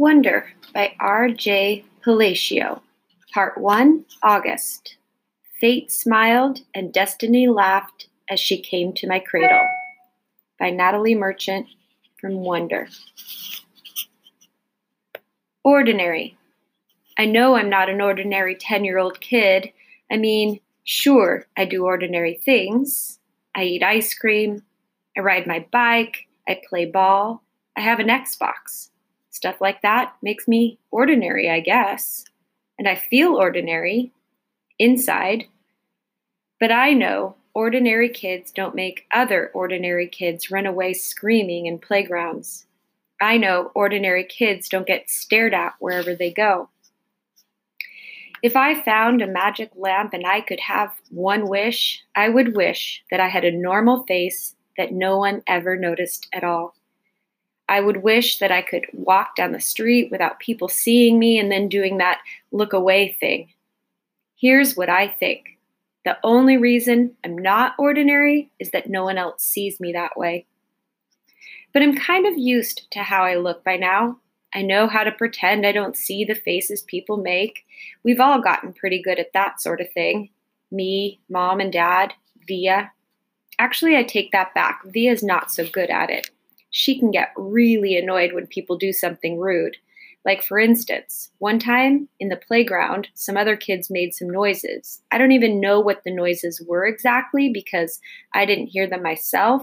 Wonder by R.J. Palacio. Part 1 August. Fate smiled and destiny laughed as she came to my cradle. By Natalie Merchant from Wonder. Ordinary. I know I'm not an ordinary 10 year old kid. I mean, sure, I do ordinary things. I eat ice cream. I ride my bike. I play ball. I have an Xbox. Stuff like that makes me ordinary, I guess. And I feel ordinary inside. But I know ordinary kids don't make other ordinary kids run away screaming in playgrounds. I know ordinary kids don't get stared at wherever they go. If I found a magic lamp and I could have one wish, I would wish that I had a normal face that no one ever noticed at all. I would wish that I could walk down the street without people seeing me and then doing that look away thing. Here's what I think the only reason I'm not ordinary is that no one else sees me that way. But I'm kind of used to how I look by now. I know how to pretend I don't see the faces people make. We've all gotten pretty good at that sort of thing. Me, mom, and dad, Via. Actually, I take that back. Via's not so good at it she can get really annoyed when people do something rude. Like, for instance, one time in the playground, some other kids made some noises. I don't even know what the noises were exactly because I didn't hear them myself,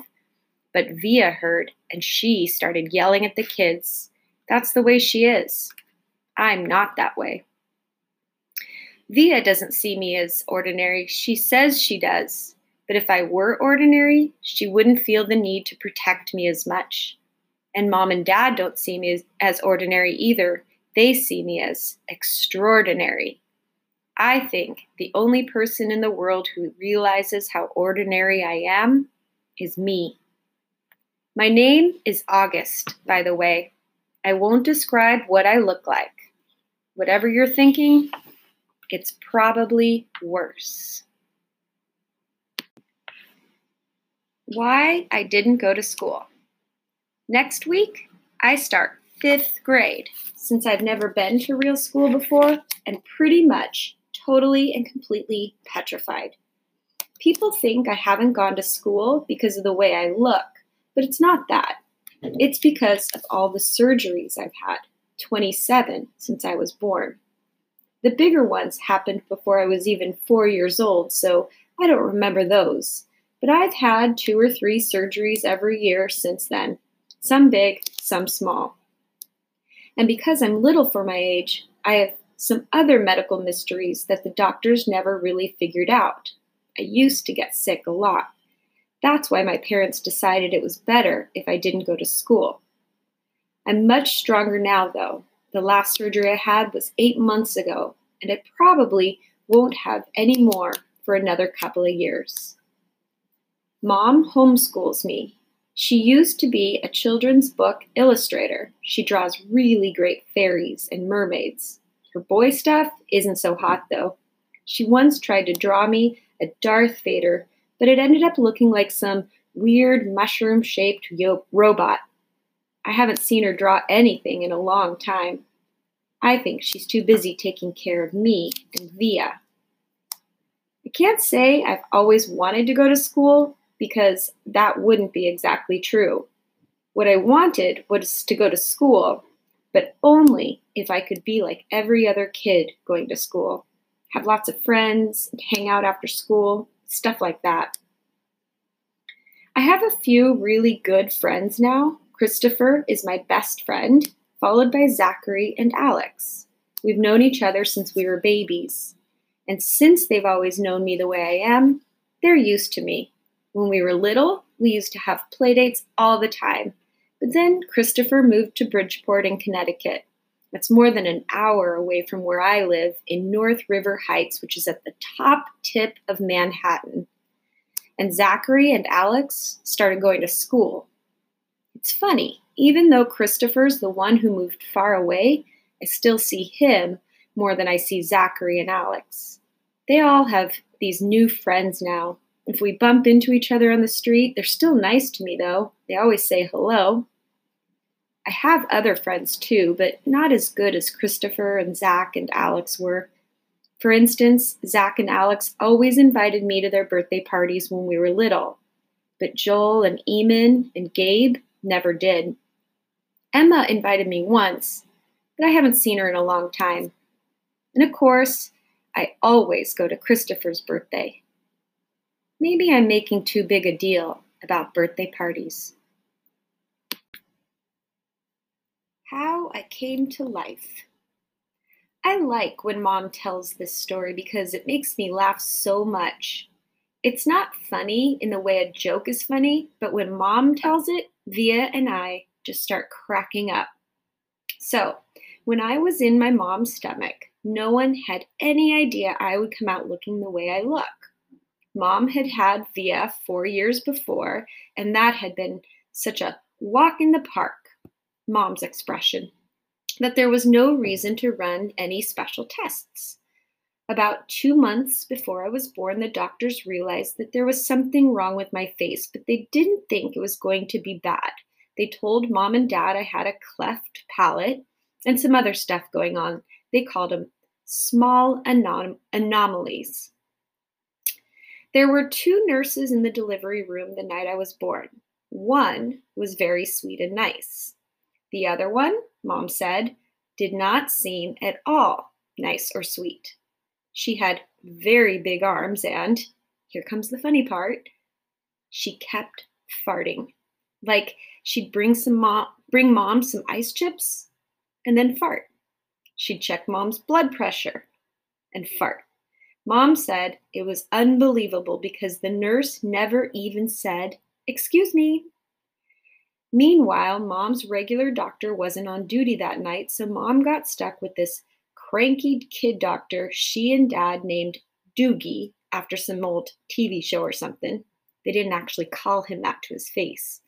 but Via heard and she started yelling at the kids. That's the way she is. I'm not that way. Via doesn't see me as ordinary. She says she does, but if I were ordinary, she wouldn't feel the need to protect me as much. And mom and dad don't see me as, as ordinary either. They see me as extraordinary. I think the only person in the world who realizes how ordinary I am is me. My name is August, by the way. I won't describe what I look like. Whatever you're thinking, it's probably worse. Why I didn't go to school. Next week, I start fifth grade since I've never been to real school before and pretty much totally and completely petrified. People think I haven't gone to school because of the way I look, but it's not that. It's because of all the surgeries I've had 27 since I was born. The bigger ones happened before I was even four years old, so I don't remember those. But I've had two or three surgeries every year since then, some big, some small. And because I'm little for my age, I have some other medical mysteries that the doctors never really figured out. I used to get sick a lot. That's why my parents decided it was better if I didn't go to school. I'm much stronger now, though. The last surgery I had was eight months ago, and I probably won't have any more for another couple of years. Mom homeschools me. She used to be a children's book illustrator. She draws really great fairies and mermaids. Her boy stuff isn't so hot though. She once tried to draw me a Darth Vader, but it ended up looking like some weird mushroom shaped robot. I haven't seen her draw anything in a long time. I think she's too busy taking care of me and Via. I can't say I've always wanted to go to school, because that wouldn't be exactly true. What I wanted was to go to school, but only if I could be like every other kid going to school, have lots of friends, hang out after school, stuff like that. I have a few really good friends now. Christopher is my best friend, followed by Zachary and Alex. We've known each other since we were babies. And since they've always known me the way I am, they're used to me when we were little, we used to have playdates all the time. But then Christopher moved to Bridgeport in Connecticut. That's more than an hour away from where I live in North River Heights, which is at the top tip of Manhattan. And Zachary and Alex started going to school. It's funny, even though Christopher's the one who moved far away, I still see him more than I see Zachary and Alex. They all have these new friends now, if we bump into each other on the street, they're still nice to me, though. They always say hello. I have other friends too, but not as good as Christopher and Zach and Alex were. For instance, Zach and Alex always invited me to their birthday parties when we were little, but Joel and Eamon and Gabe never did. Emma invited me once, but I haven't seen her in a long time. And of course, I always go to Christopher's birthday. Maybe I'm making too big a deal about birthday parties. How I Came to Life. I like when mom tells this story because it makes me laugh so much. It's not funny in the way a joke is funny, but when mom tells it, Via and I just start cracking up. So, when I was in my mom's stomach, no one had any idea I would come out looking the way I look. Mom had had Via four years before, and that had been such a walk in the park mom's expression, that there was no reason to run any special tests. About two months before I was born, the doctors realized that there was something wrong with my face, but they didn't think it was going to be bad. They told mom and dad I had a cleft palate and some other stuff going on. They called them small anom- anomalies. There were two nurses in the delivery room the night I was born. One was very sweet and nice. The other one, mom said, did not seem at all nice or sweet. She had very big arms, and here comes the funny part she kept farting. Like she'd bring some mom, bring mom some ice chips and then fart. She'd check mom's blood pressure and fart. Mom said it was unbelievable because the nurse never even said, Excuse me, Meanwhile, mom's regular doctor wasn't on duty that night, so mom got stuck with this cranky kid doctor she and dad named Doogie after some old TV show or something. They didn't actually call him that to his face.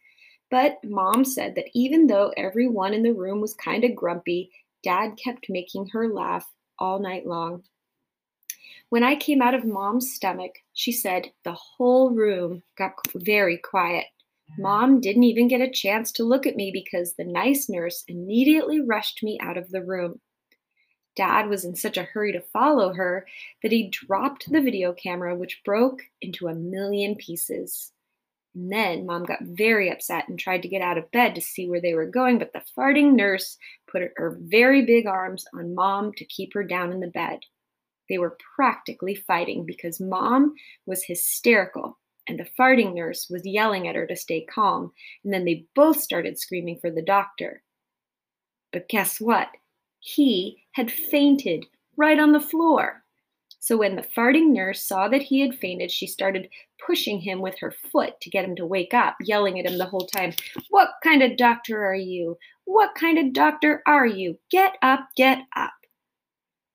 But mom said that even though everyone in the room was kind of grumpy, dad kept making her laugh all night long. When I came out of mom's stomach, she said the whole room got very quiet. Mom didn't even get a chance to look at me because the nice nurse immediately rushed me out of the room. Dad was in such a hurry to follow her that he dropped the video camera, which broke into a million pieces. And then mom got very upset and tried to get out of bed to see where they were going, but the farting nurse put her very big arms on mom to keep her down in the bed. They were practically fighting because mom was hysterical and the farting nurse was yelling at her to stay calm, and then they both started screaming for the doctor. But guess what? He had fainted right on the floor. So when the farting nurse saw that he had fainted, she started pushing him with her foot to get him to wake up, yelling at him the whole time, What kind of doctor are you? What kind of doctor are you? Get up, get up.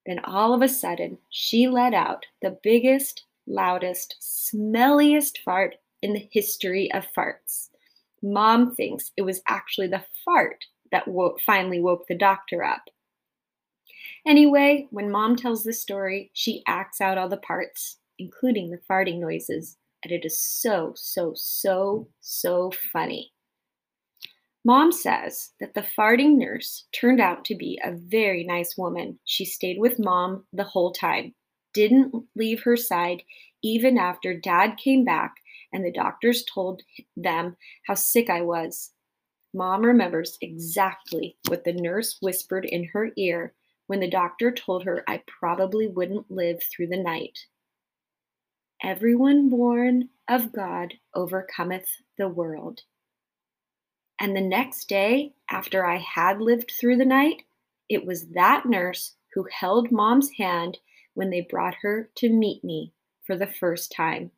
Then all of a sudden, she let out the biggest, loudest, smelliest fart in the history of farts. Mom thinks it was actually the fart that wo- finally woke the doctor up. Anyway, when mom tells this story, she acts out all the parts, including the farting noises, and it is so, so, so, so funny. Mom says that the farting nurse turned out to be a very nice woman. She stayed with mom the whole time, didn't leave her side even after dad came back and the doctors told them how sick I was. Mom remembers exactly what the nurse whispered in her ear when the doctor told her I probably wouldn't live through the night. Everyone born of God overcometh the world. And the next day, after I had lived through the night, it was that nurse who held mom's hand when they brought her to meet me for the first time.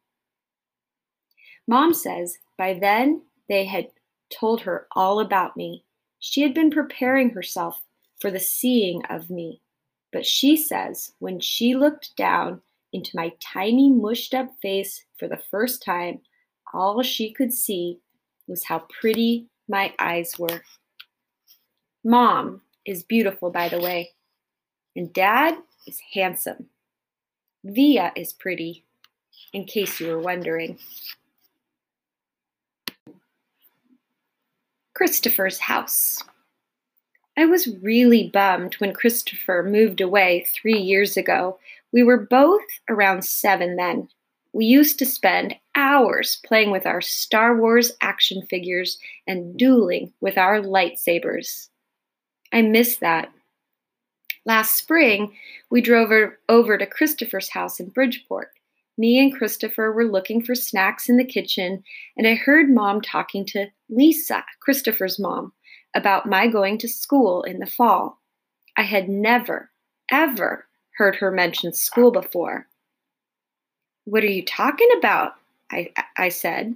Mom says by then they had told her all about me. She had been preparing herself for the seeing of me. But she says when she looked down into my tiny, mushed up face for the first time, all she could see was how pretty my eyes were. Mom is beautiful, by the way, and Dad is handsome. Via is pretty, in case you were wondering. Christopher's house. I was really bummed when Christopher moved away three years ago. We were both around seven then. We used to spend hours playing with our Star Wars action figures and dueling with our lightsabers. I miss that. Last spring, we drove over to Christopher's house in Bridgeport. Me and Christopher were looking for snacks in the kitchen, and I heard mom talking to Lisa, Christopher's mom, about my going to school in the fall. I had never, ever heard her mention school before. What are you talking about? I, I said.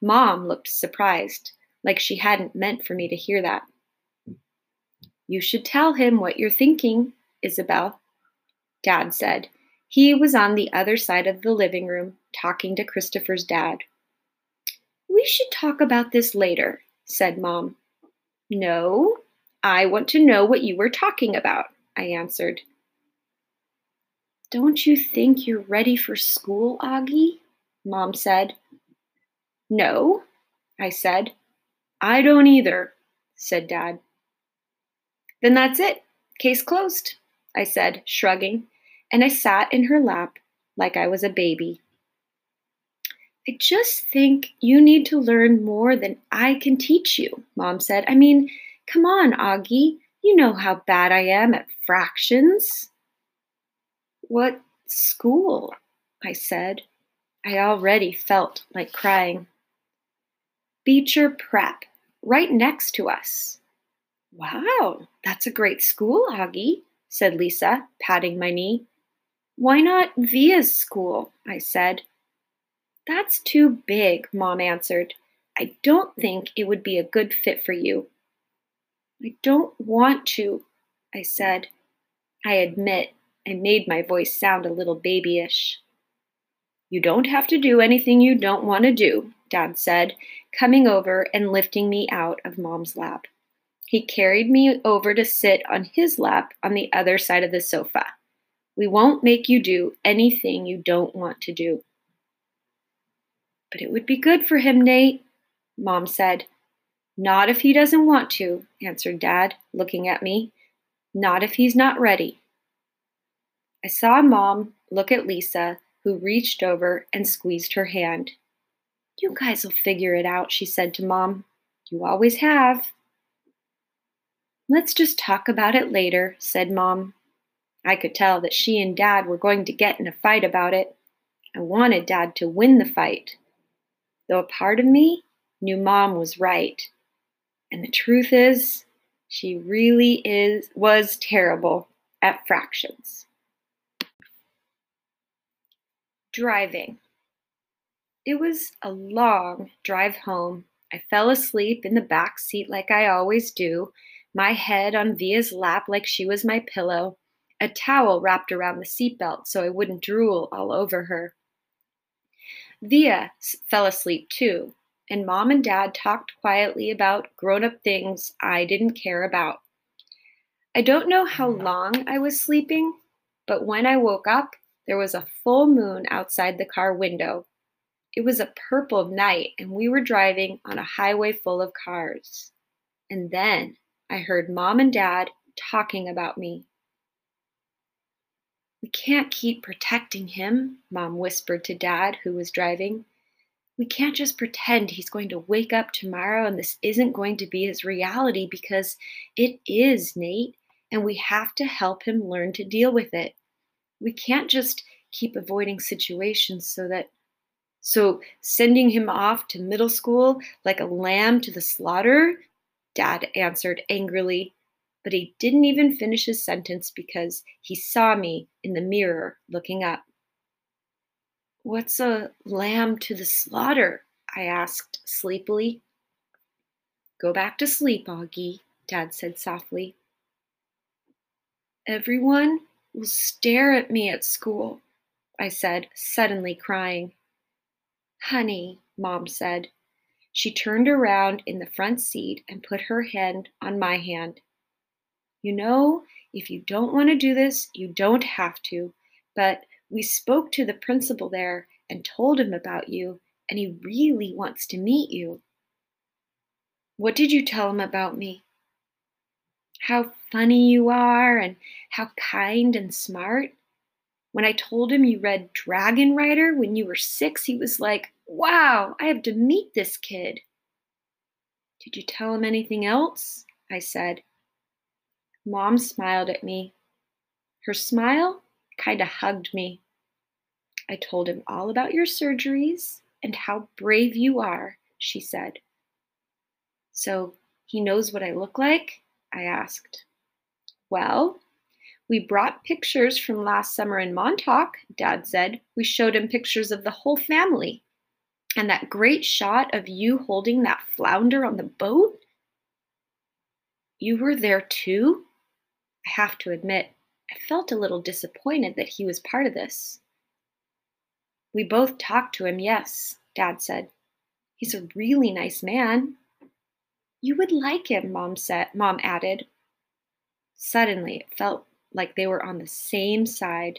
Mom looked surprised, like she hadn't meant for me to hear that. You should tell him what you're thinking, Isabel, Dad said. He was on the other side of the living room talking to Christopher's dad. We should talk about this later, said Mom. No, I want to know what you were talking about, I answered. Don't you think you're ready for school, Augie? Mom said. No, I said. I don't either, said Dad. Then that's it. Case closed, I said, shrugging, and I sat in her lap like I was a baby. I just think you need to learn more than I can teach you, Mom said. I mean, come on, Augie. You know how bad I am at fractions. What school? I said. I already felt like crying. Beecher Prep, right next to us. Wow, that's a great school, Augie, said Lisa, patting my knee. Why not Via's school? I said. That's too big, Mom answered. I don't think it would be a good fit for you. I don't want to, I said. I admit I made my voice sound a little babyish. You don't have to do anything you don't want to do, Dad said, coming over and lifting me out of Mom's lap. He carried me over to sit on his lap on the other side of the sofa. We won't make you do anything you don't want to do. But it would be good for him, Nate, Mom said. Not if he doesn't want to, answered Dad, looking at me. Not if he's not ready. I saw Mom look at Lisa, who reached over and squeezed her hand. You guys will figure it out, she said to Mom. You always have. Let's just talk about it later, said Mom. I could tell that she and Dad were going to get in a fight about it. I wanted Dad to win the fight though a part of me knew mom was right. And the truth is, she really is was terrible at fractions. Driving. It was a long drive home. I fell asleep in the back seat like I always do, my head on Via's lap like she was my pillow, a towel wrapped around the seatbelt so I wouldn't drool all over her. Via fell asleep too, and mom and dad talked quietly about grown up things I didn't care about. I don't know how long I was sleeping, but when I woke up, there was a full moon outside the car window. It was a purple night, and we were driving on a highway full of cars. And then I heard mom and dad talking about me. We can't keep protecting him, Mom whispered to Dad, who was driving. We can't just pretend he's going to wake up tomorrow and this isn't going to be his reality because it is, Nate, and we have to help him learn to deal with it. We can't just keep avoiding situations so that so sending him off to middle school like a lamb to the slaughter? Dad answered angrily but he didn't even finish his sentence because he saw me in the mirror looking up. What's a lamb to the slaughter? I asked sleepily. Go back to sleep, Augie, Dad said softly. Everyone will stare at me at school, I said, suddenly crying. Honey, Mom said. She turned around in the front seat and put her hand on my hand. You know, if you don't want to do this, you don't have to. But we spoke to the principal there and told him about you, and he really wants to meet you. What did you tell him about me? How funny you are and how kind and smart. When I told him you read Dragon Rider when you were six, he was like, Wow, I have to meet this kid. Did you tell him anything else? I said. Mom smiled at me. Her smile kind of hugged me. I told him all about your surgeries and how brave you are, she said. So he knows what I look like? I asked. Well, we brought pictures from last summer in Montauk, Dad said. We showed him pictures of the whole family. And that great shot of you holding that flounder on the boat? You were there too? I have to admit, I felt a little disappointed that he was part of this. We both talked to him, yes, Dad said. He's a really nice man. You would like him, Mom said, Mom added. Suddenly, it felt like they were on the same side.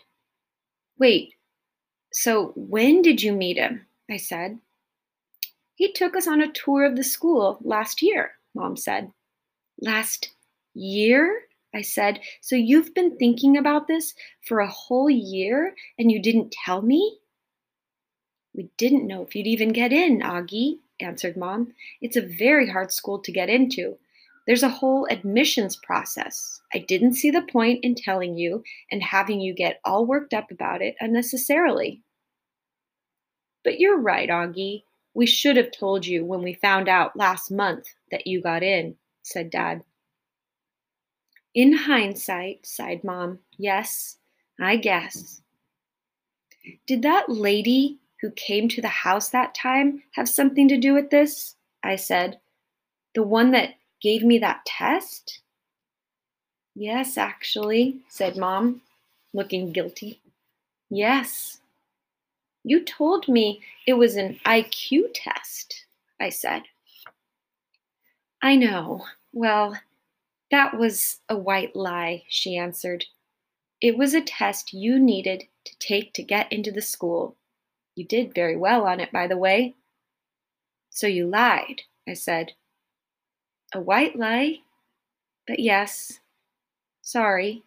Wait, so when did you meet him? I said. He took us on a tour of the school last year, Mom said. Last year? I said. So you've been thinking about this for a whole year and you didn't tell me? We didn't know if you'd even get in, Augie, answered Mom. It's a very hard school to get into. There's a whole admissions process. I didn't see the point in telling you and having you get all worked up about it unnecessarily. But you're right, Augie. We should have told you when we found out last month that you got in, said Dad. In hindsight, sighed Mom, yes, I guess. Did that lady who came to the house that time have something to do with this? I said. The one that gave me that test? Yes, actually, said Mom, looking guilty. Yes. You told me it was an IQ test, I said. I know. Well, that was a white lie, she answered. It was a test you needed to take to get into the school. You did very well on it, by the way. So you lied, I said. A white lie? But yes. Sorry,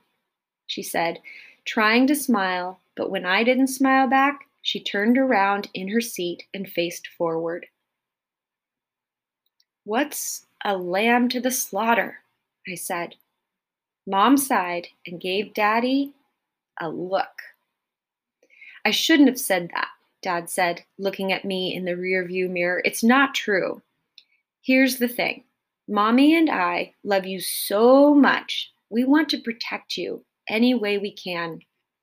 she said, trying to smile, but when I didn't smile back, she turned around in her seat and faced forward. What's a lamb to the slaughter? I said. Mom sighed and gave Daddy a look. I shouldn't have said that. Dad said, looking at me in the rearview mirror. It's not true. Here's the thing Mommy and I love you so much. We want to protect you any way we can.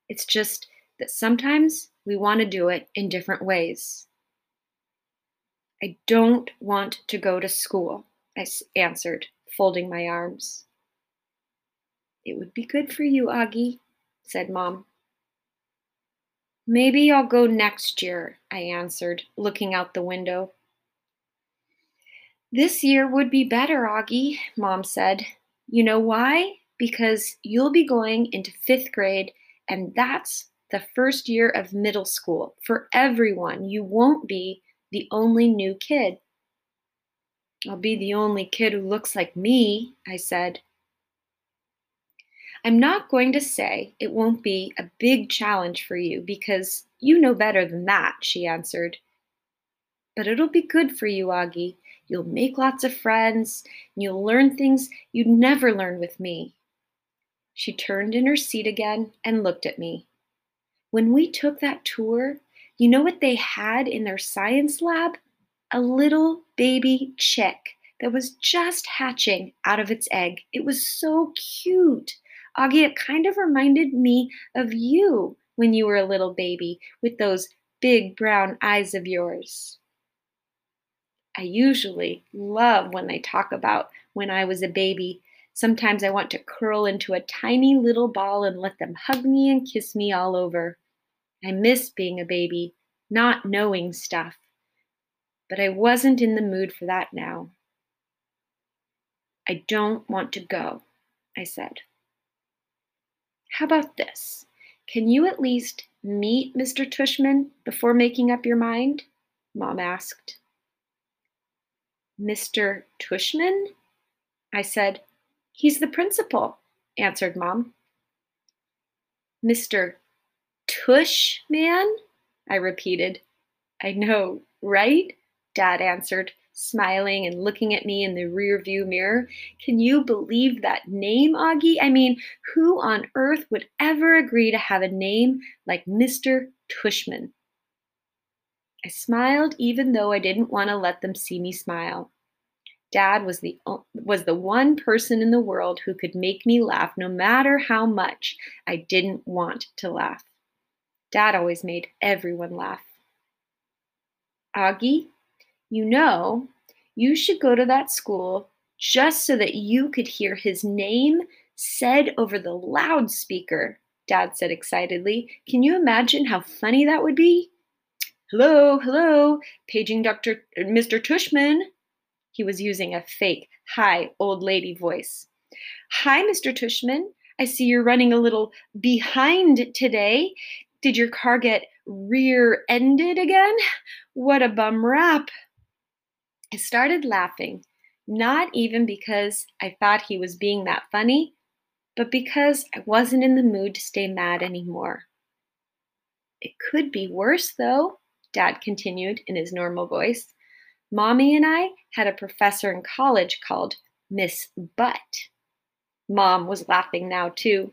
It's just that sometimes we want to do it in different ways. I don't want to go to school, I answered, folding my arms. It would be good for you, Augie, said Mom. Maybe I'll go next year, I answered, looking out the window. This year would be better, Augie, Mom said. You know why? Because you'll be going into fifth grade, and that's the first year of middle school for everyone. You won't be the only new kid. I'll be the only kid who looks like me, I said. I'm not going to say it won't be a big challenge for you because you know better than that, she answered. But it'll be good for you, Augie. You'll make lots of friends, and you'll learn things you'd never learn with me. She turned in her seat again and looked at me. When we took that tour, you know what they had in their science lab? A little baby chick that was just hatching out of its egg. It was so cute. Augie, it kind of reminded me of you when you were a little baby with those big brown eyes of yours. I usually love when they talk about when I was a baby. Sometimes I want to curl into a tiny little ball and let them hug me and kiss me all over. I miss being a baby, not knowing stuff. But I wasn't in the mood for that now. I don't want to go, I said. How about this? Can you at least meet Mr. Tushman before making up your mind? Mom asked. Mr. Tushman? I said, He's the principal, answered Mom. Mr. Tushman? I repeated. I know, right? Dad answered, smiling and looking at me in the rearview mirror. Can you believe that name, Augie? I mean, who on earth would ever agree to have a name like Mr. Tushman? I smiled even though I didn't want to let them see me smile. Dad was the was the one person in the world who could make me laugh no matter how much I didn't want to laugh. Dad always made everyone laugh. Augie, you know, you should go to that school just so that you could hear his name said over the loudspeaker, Dad said excitedly. Can you imagine how funny that would be? Hello, hello, paging Dr. Mr. Tushman. He was using a fake, high old lady voice. Hi, Mr. Tushman. I see you're running a little behind today. Did your car get rear ended again? What a bum rap. I started laughing, not even because I thought he was being that funny, but because I wasn't in the mood to stay mad anymore. It could be worse, though. Dad continued in his normal voice. Mommy and I had a professor in college called Miss Butt. Mom was laughing now, too.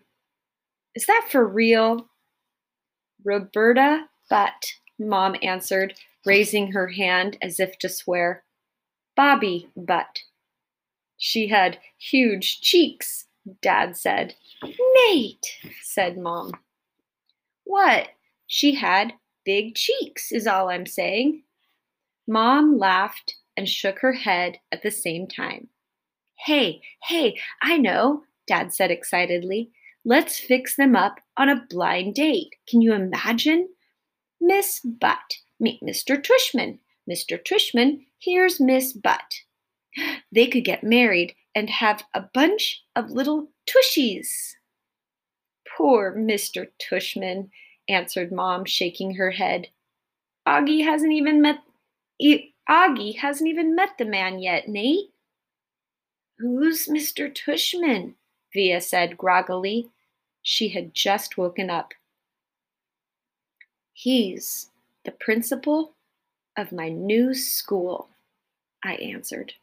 Is that for real? Roberta Butt, Mom answered, raising her hand as if to swear. Bobby Butt. She had huge cheeks, Dad said. Nate, said Mom. What? She had big cheeks, is all I'm saying. Mom laughed and shook her head at the same time. Hey, hey, I know, Dad said excitedly. Let's fix them up on a blind date. Can you imagine? Miss Butt, meet Mr. Tushman. Mr. Tushman, here's Miss Butt. They could get married and have a bunch of little tushies. Poor Mr. Tushman, answered Mom, shaking her head. Augie hasn't even met Augie hasn't even met the man yet, Nate. Who's Mr. Tushman? Via said groggily. She had just woken up. He's the principal of my new school, I answered.